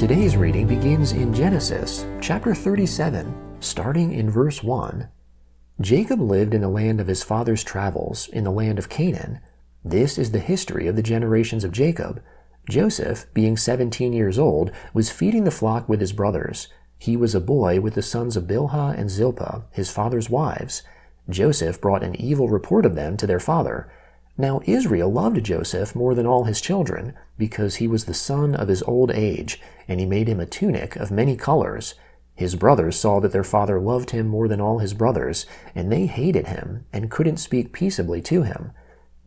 Today's reading begins in Genesis chapter 37, starting in verse 1. Jacob lived in the land of his father's travels, in the land of Canaan. This is the history of the generations of Jacob. Joseph, being seventeen years old, was feeding the flock with his brothers. He was a boy with the sons of Bilhah and Zilpah, his father's wives. Joseph brought an evil report of them to their father. Now Israel loved Joseph more than all his children, because he was the son of his old age, and he made him a tunic of many colors. His brothers saw that their father loved him more than all his brothers, and they hated him, and couldn't speak peaceably to him.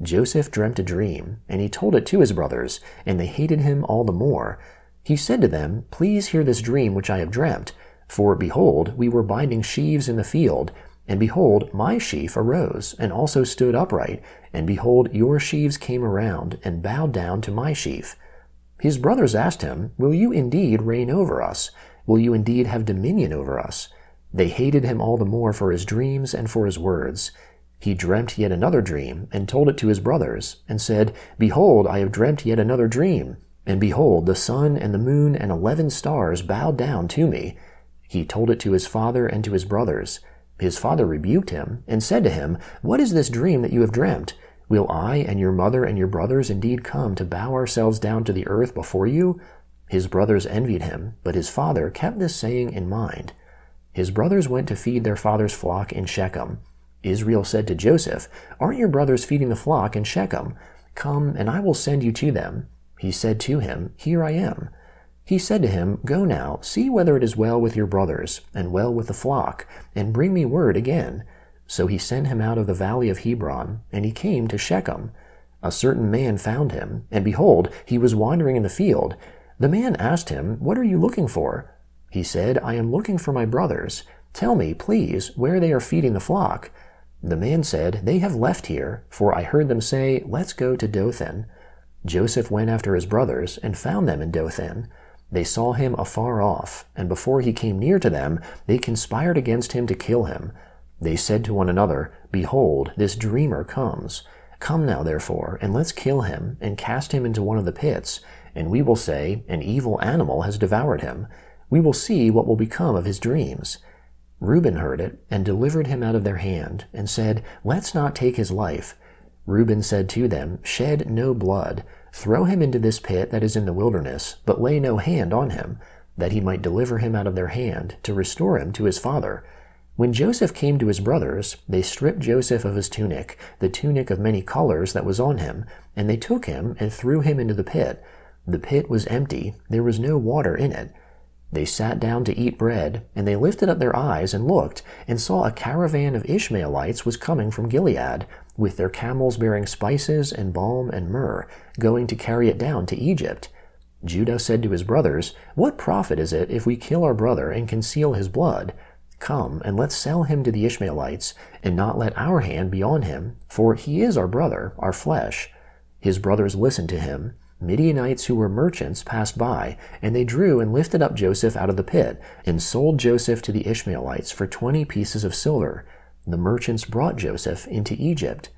Joseph dreamt a dream, and he told it to his brothers, and they hated him all the more. He said to them, Please hear this dream which I have dreamt. For behold, we were binding sheaves in the field, and behold, my sheaf arose, and also stood upright, and behold, your sheaves came around, and bowed down to my sheaf. His brothers asked him, Will you indeed reign over us? Will you indeed have dominion over us? They hated him all the more for his dreams and for his words. He dreamt yet another dream, and told it to his brothers, and said, Behold, I have dreamt yet another dream. And behold, the sun and the moon and eleven stars bowed down to me. He told it to his father and to his brothers. His father rebuked him, and said to him, What is this dream that you have dreamt? Will I and your mother and your brothers indeed come to bow ourselves down to the earth before you? His brothers envied him, but his father kept this saying in mind. His brothers went to feed their father's flock in Shechem. Israel said to Joseph, Aren't your brothers feeding the flock in Shechem? Come, and I will send you to them. He said to him, Here I am. He said to him, Go now, see whether it is well with your brothers, and well with the flock, and bring me word again. So he sent him out of the valley of Hebron, and he came to Shechem. A certain man found him, and behold, he was wandering in the field. The man asked him, What are you looking for? He said, I am looking for my brothers. Tell me, please, where they are feeding the flock. The man said, They have left here, for I heard them say, Let's go to Dothan. Joseph went after his brothers, and found them in Dothan. They saw him afar off, and before he came near to them, they conspired against him to kill him. They said to one another, Behold, this dreamer comes. Come now, therefore, and let's kill him, and cast him into one of the pits, and we will say, An evil animal has devoured him. We will see what will become of his dreams. Reuben heard it, and delivered him out of their hand, and said, Let's not take his life. Reuben said to them, Shed no blood. Throw him into this pit that is in the wilderness, but lay no hand on him, that he might deliver him out of their hand, to restore him to his father. When Joseph came to his brothers, they stripped Joseph of his tunic, the tunic of many colors that was on him, and they took him and threw him into the pit. The pit was empty, there was no water in it. They sat down to eat bread, and they lifted up their eyes and looked, and saw a caravan of Ishmaelites was coming from Gilead, with their camels bearing spices and balm and myrrh, going to carry it down to Egypt. Judah said to his brothers, What profit is it if we kill our brother and conceal his blood? Come, and let's sell him to the Ishmaelites, and not let our hand be on him, for he is our brother, our flesh. His brothers listened to him. Midianites who were merchants passed by, and they drew and lifted up Joseph out of the pit, and sold Joseph to the Ishmaelites for twenty pieces of silver. The merchants brought Joseph into Egypt.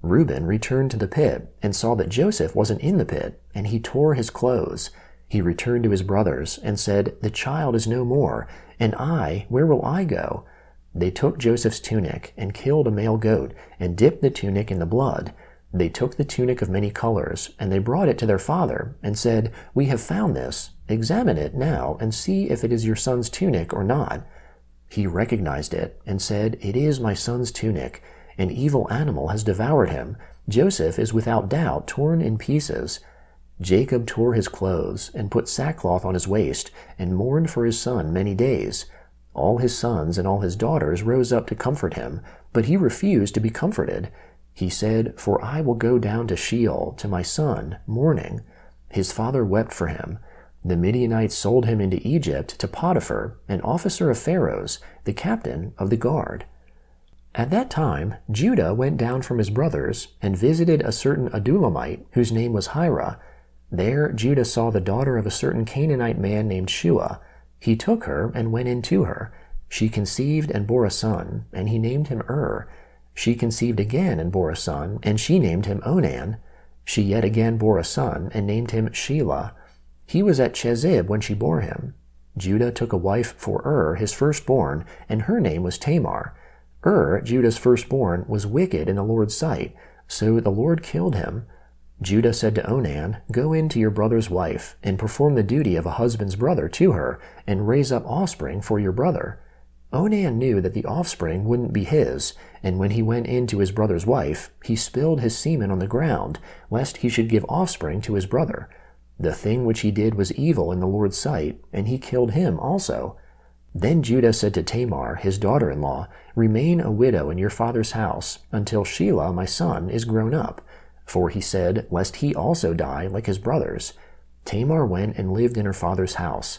Reuben returned to the pit, and saw that Joseph wasn't in the pit, and he tore his clothes. He returned to his brothers, and said, The child is no more, and I, where will I go? They took Joseph's tunic, and killed a male goat, and dipped the tunic in the blood. They took the tunic of many colors, and they brought it to their father, and said, We have found this. Examine it now, and see if it is your son's tunic or not. He recognized it, and said, It is my son's tunic. An evil animal has devoured him. Joseph is without doubt torn in pieces. Jacob tore his clothes, and put sackcloth on his waist, and mourned for his son many days. All his sons and all his daughters rose up to comfort him, but he refused to be comforted. He said, For I will go down to Sheol to my son, mourning. His father wept for him. The Midianites sold him into Egypt to Potiphar, an officer of Pharaoh's, the captain of the guard. At that time, Judah went down from his brothers and visited a certain Adullamite whose name was Hira. There Judah saw the daughter of a certain Canaanite man named Shua. He took her and went in to her. She conceived and bore a son, and he named him Ur. She conceived again and bore a son, and she named him Onan. She yet again bore a son, and named him Shelah. He was at Chezib when she bore him. Judah took a wife for Ur, his firstborn, and her name was Tamar. Ur, Judah's firstborn, was wicked in the Lord's sight, so the Lord killed him. Judah said to Onan, Go in to your brother's wife, and perform the duty of a husband's brother to her, and raise up offspring for your brother. Onan knew that the offspring wouldn't be his, and when he went in to his brother's wife, he spilled his semen on the ground, lest he should give offspring to his brother. The thing which he did was evil in the Lord's sight, and he killed him also. Then Judah said to Tamar, his daughter in law, Remain a widow in your father's house, until Shelah, my son, is grown up. For he said, Lest he also die like his brothers. Tamar went and lived in her father's house.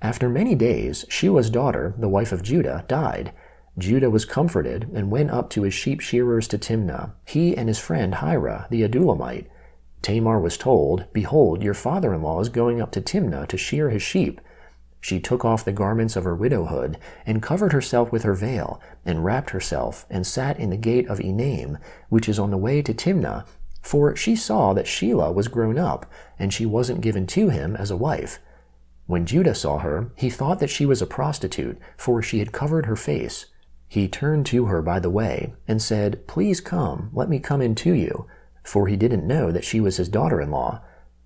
After many days, Shua's daughter, the wife of Judah, died. Judah was comforted and went up to his sheep shearers to Timnah, he and his friend Hira, the Adullamite. Tamar was told, Behold, your father in law is going up to Timnah to shear his sheep. She took off the garments of her widowhood, and covered herself with her veil, and wrapped herself, and sat in the gate of Enaim, which is on the way to Timnah, for she saw that Shelah was grown up, and she wasn't given to him as a wife. When Judah saw her, he thought that she was a prostitute, for she had covered her face. He turned to her by the way, and said, Please come, let me come in to you, for he didn't know that she was his daughter in law.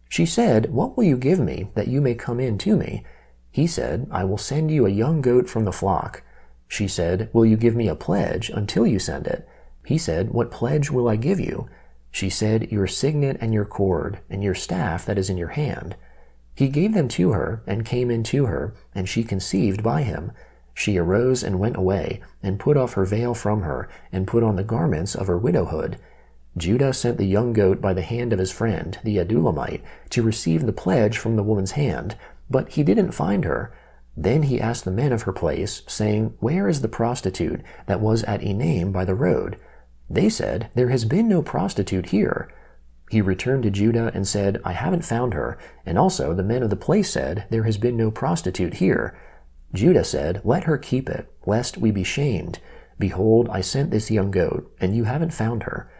She said, What will you give me, that you may come in to me? He said, I will send you a young goat from the flock. She said, Will you give me a pledge until you send it? He said, What pledge will I give you? She said, Your signet and your cord, and your staff that is in your hand. He gave them to her, and came in to her, and she conceived by him. She arose and went away, and put off her veil from her, and put on the garments of her widowhood. Judah sent the young goat by the hand of his friend, the Adullamite, to receive the pledge from the woman's hand, but he didn't find her. Then he asked the men of her place, saying, Where is the prostitute that was at Enaim by the road? They said, There has been no prostitute here. He returned to Judah and said, I haven't found her. And also the men of the place said, There has been no prostitute here. Judah said, Let her keep it, lest we be shamed. Behold, I sent this young goat, and you haven't found her.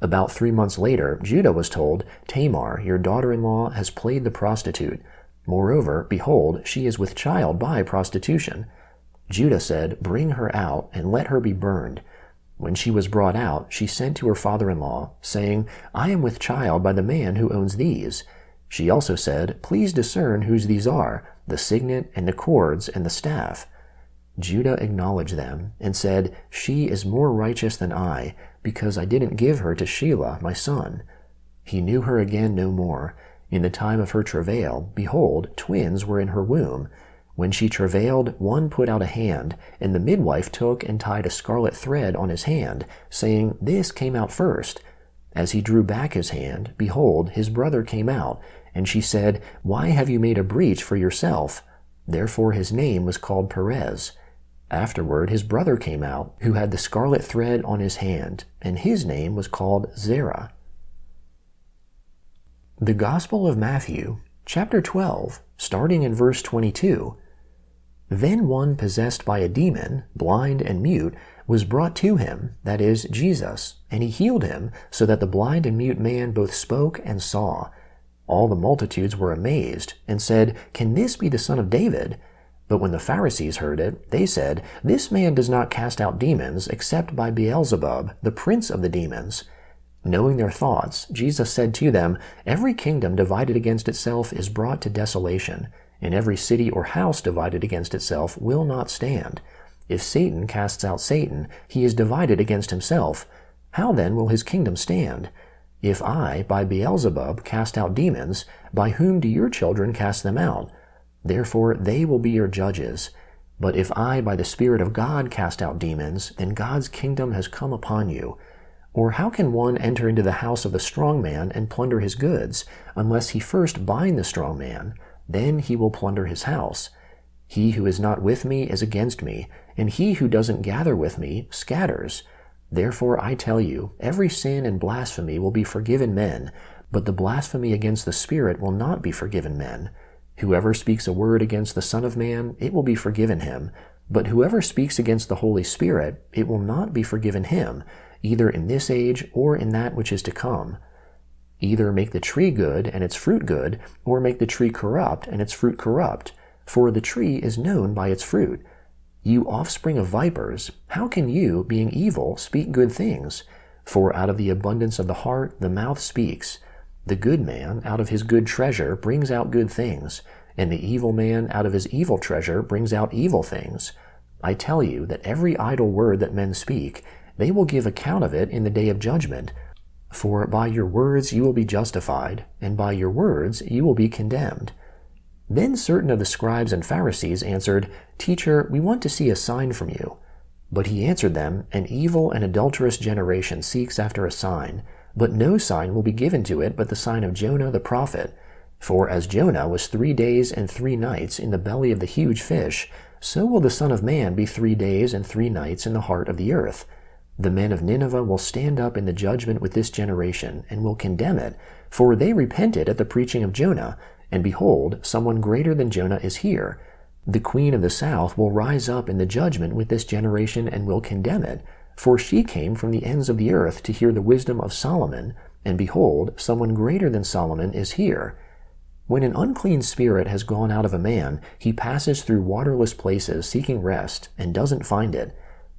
About three months later, Judah was told, Tamar, your daughter in law, has played the prostitute. Moreover, behold, she is with child by prostitution. Judah said, Bring her out, and let her be burned. When she was brought out, she sent to her father in law, saying, I am with child by the man who owns these. She also said, Please discern whose these are, the signet, and the cords, and the staff. Judah acknowledged them, and said, She is more righteous than I, because I didn't give her to Shelah, my son. He knew her again no more. In the time of her travail, behold, twins were in her womb. When she travailed, one put out a hand, and the midwife took and tied a scarlet thread on his hand, saying, This came out first. As he drew back his hand, behold, his brother came out, and she said, Why have you made a breach for yourself? Therefore his name was called Perez. Afterward his brother came out, who had the scarlet thread on his hand, and his name was called Zerah. The Gospel of Matthew, chapter 12, starting in verse 22. Then one possessed by a demon, blind and mute, was brought to him, that is, Jesus, and he healed him, so that the blind and mute man both spoke and saw. All the multitudes were amazed, and said, Can this be the Son of David? But when the Pharisees heard it, they said, This man does not cast out demons except by Beelzebub, the prince of the demons. Knowing their thoughts, Jesus said to them, Every kingdom divided against itself is brought to desolation and every city or house divided against itself will not stand. If Satan casts out Satan, he is divided against himself. How then will his kingdom stand? If I, by Beelzebub, cast out demons, by whom do your children cast them out? Therefore they will be your judges. But if I, by the Spirit of God, cast out demons, then God's kingdom has come upon you. Or how can one enter into the house of the strong man and plunder his goods, unless he first bind the strong man? Then he will plunder his house. He who is not with me is against me, and he who doesn't gather with me scatters. Therefore I tell you, every sin and blasphemy will be forgiven men, but the blasphemy against the Spirit will not be forgiven men. Whoever speaks a word against the Son of Man, it will be forgiven him. But whoever speaks against the Holy Spirit, it will not be forgiven him, either in this age or in that which is to come. Either make the tree good and its fruit good, or make the tree corrupt and its fruit corrupt, for the tree is known by its fruit. You offspring of vipers, how can you, being evil, speak good things? For out of the abundance of the heart the mouth speaks. The good man out of his good treasure brings out good things, and the evil man out of his evil treasure brings out evil things. I tell you that every idle word that men speak, they will give account of it in the day of judgment. For by your words you will be justified, and by your words you will be condemned. Then certain of the scribes and Pharisees answered, Teacher, we want to see a sign from you. But he answered them, An evil and adulterous generation seeks after a sign, but no sign will be given to it but the sign of Jonah the prophet. For as Jonah was three days and three nights in the belly of the huge fish, so will the Son of Man be three days and three nights in the heart of the earth. The men of Nineveh will stand up in the judgment with this generation, and will condemn it, for they repented at the preaching of Jonah, and behold, someone greater than Jonah is here. The queen of the south will rise up in the judgment with this generation and will condemn it, for she came from the ends of the earth to hear the wisdom of Solomon, and behold, someone greater than Solomon is here. When an unclean spirit has gone out of a man, he passes through waterless places seeking rest, and doesn't find it.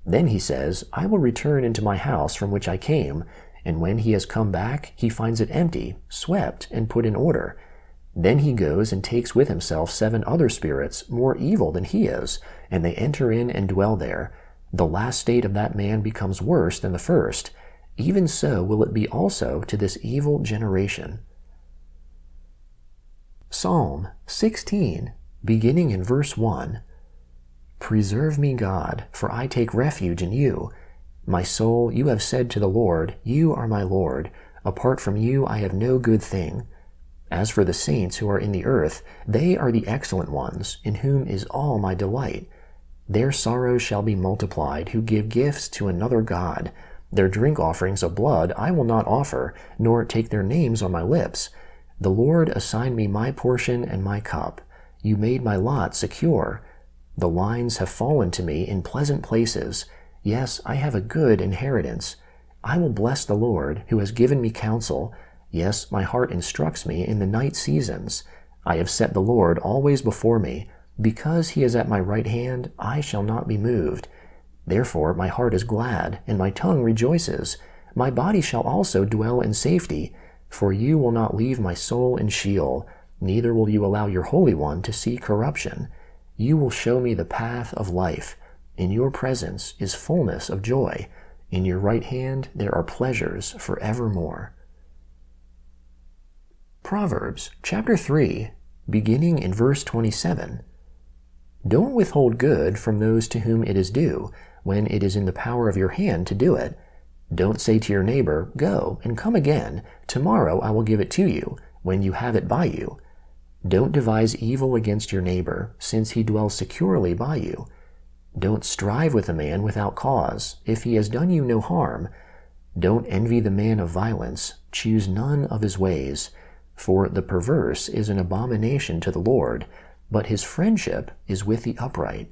Then he says, I will return into my house from which I came, and when he has come back, he finds it empty, swept, and put in order. Then he goes and takes with himself seven other spirits more evil than he is, and they enter in and dwell there. The last state of that man becomes worse than the first. Even so will it be also to this evil generation. Psalm 16, beginning in verse 1. Preserve me, God, for I take refuge in you. My soul, you have said to the Lord, You are my Lord. Apart from you, I have no good thing. As for the saints who are in the earth, they are the excellent ones, in whom is all my delight. Their sorrows shall be multiplied, who give gifts to another God. Their drink offerings of blood I will not offer, nor take their names on my lips. The Lord assigned me my portion and my cup. You made my lot secure. The lines have fallen to me in pleasant places. Yes, I have a good inheritance. I will bless the Lord, who has given me counsel. Yes, my heart instructs me in the night seasons. I have set the Lord always before me. Because he is at my right hand, I shall not be moved. Therefore my heart is glad, and my tongue rejoices. My body shall also dwell in safety, for you will not leave my soul in Sheol, neither will you allow your Holy One to see corruption. You will show me the path of life. In your presence is fullness of joy. In your right hand there are pleasures for evermore. Proverbs chapter 3, beginning in verse 27. Don't withhold good from those to whom it is due, when it is in the power of your hand to do it. Don't say to your neighbor, Go and come again, tomorrow I will give it to you, when you have it by you. Don't devise evil against your neighbor, since he dwells securely by you. Don't strive with a man without cause, if he has done you no harm. Don't envy the man of violence, choose none of his ways. For the perverse is an abomination to the Lord, but his friendship is with the upright.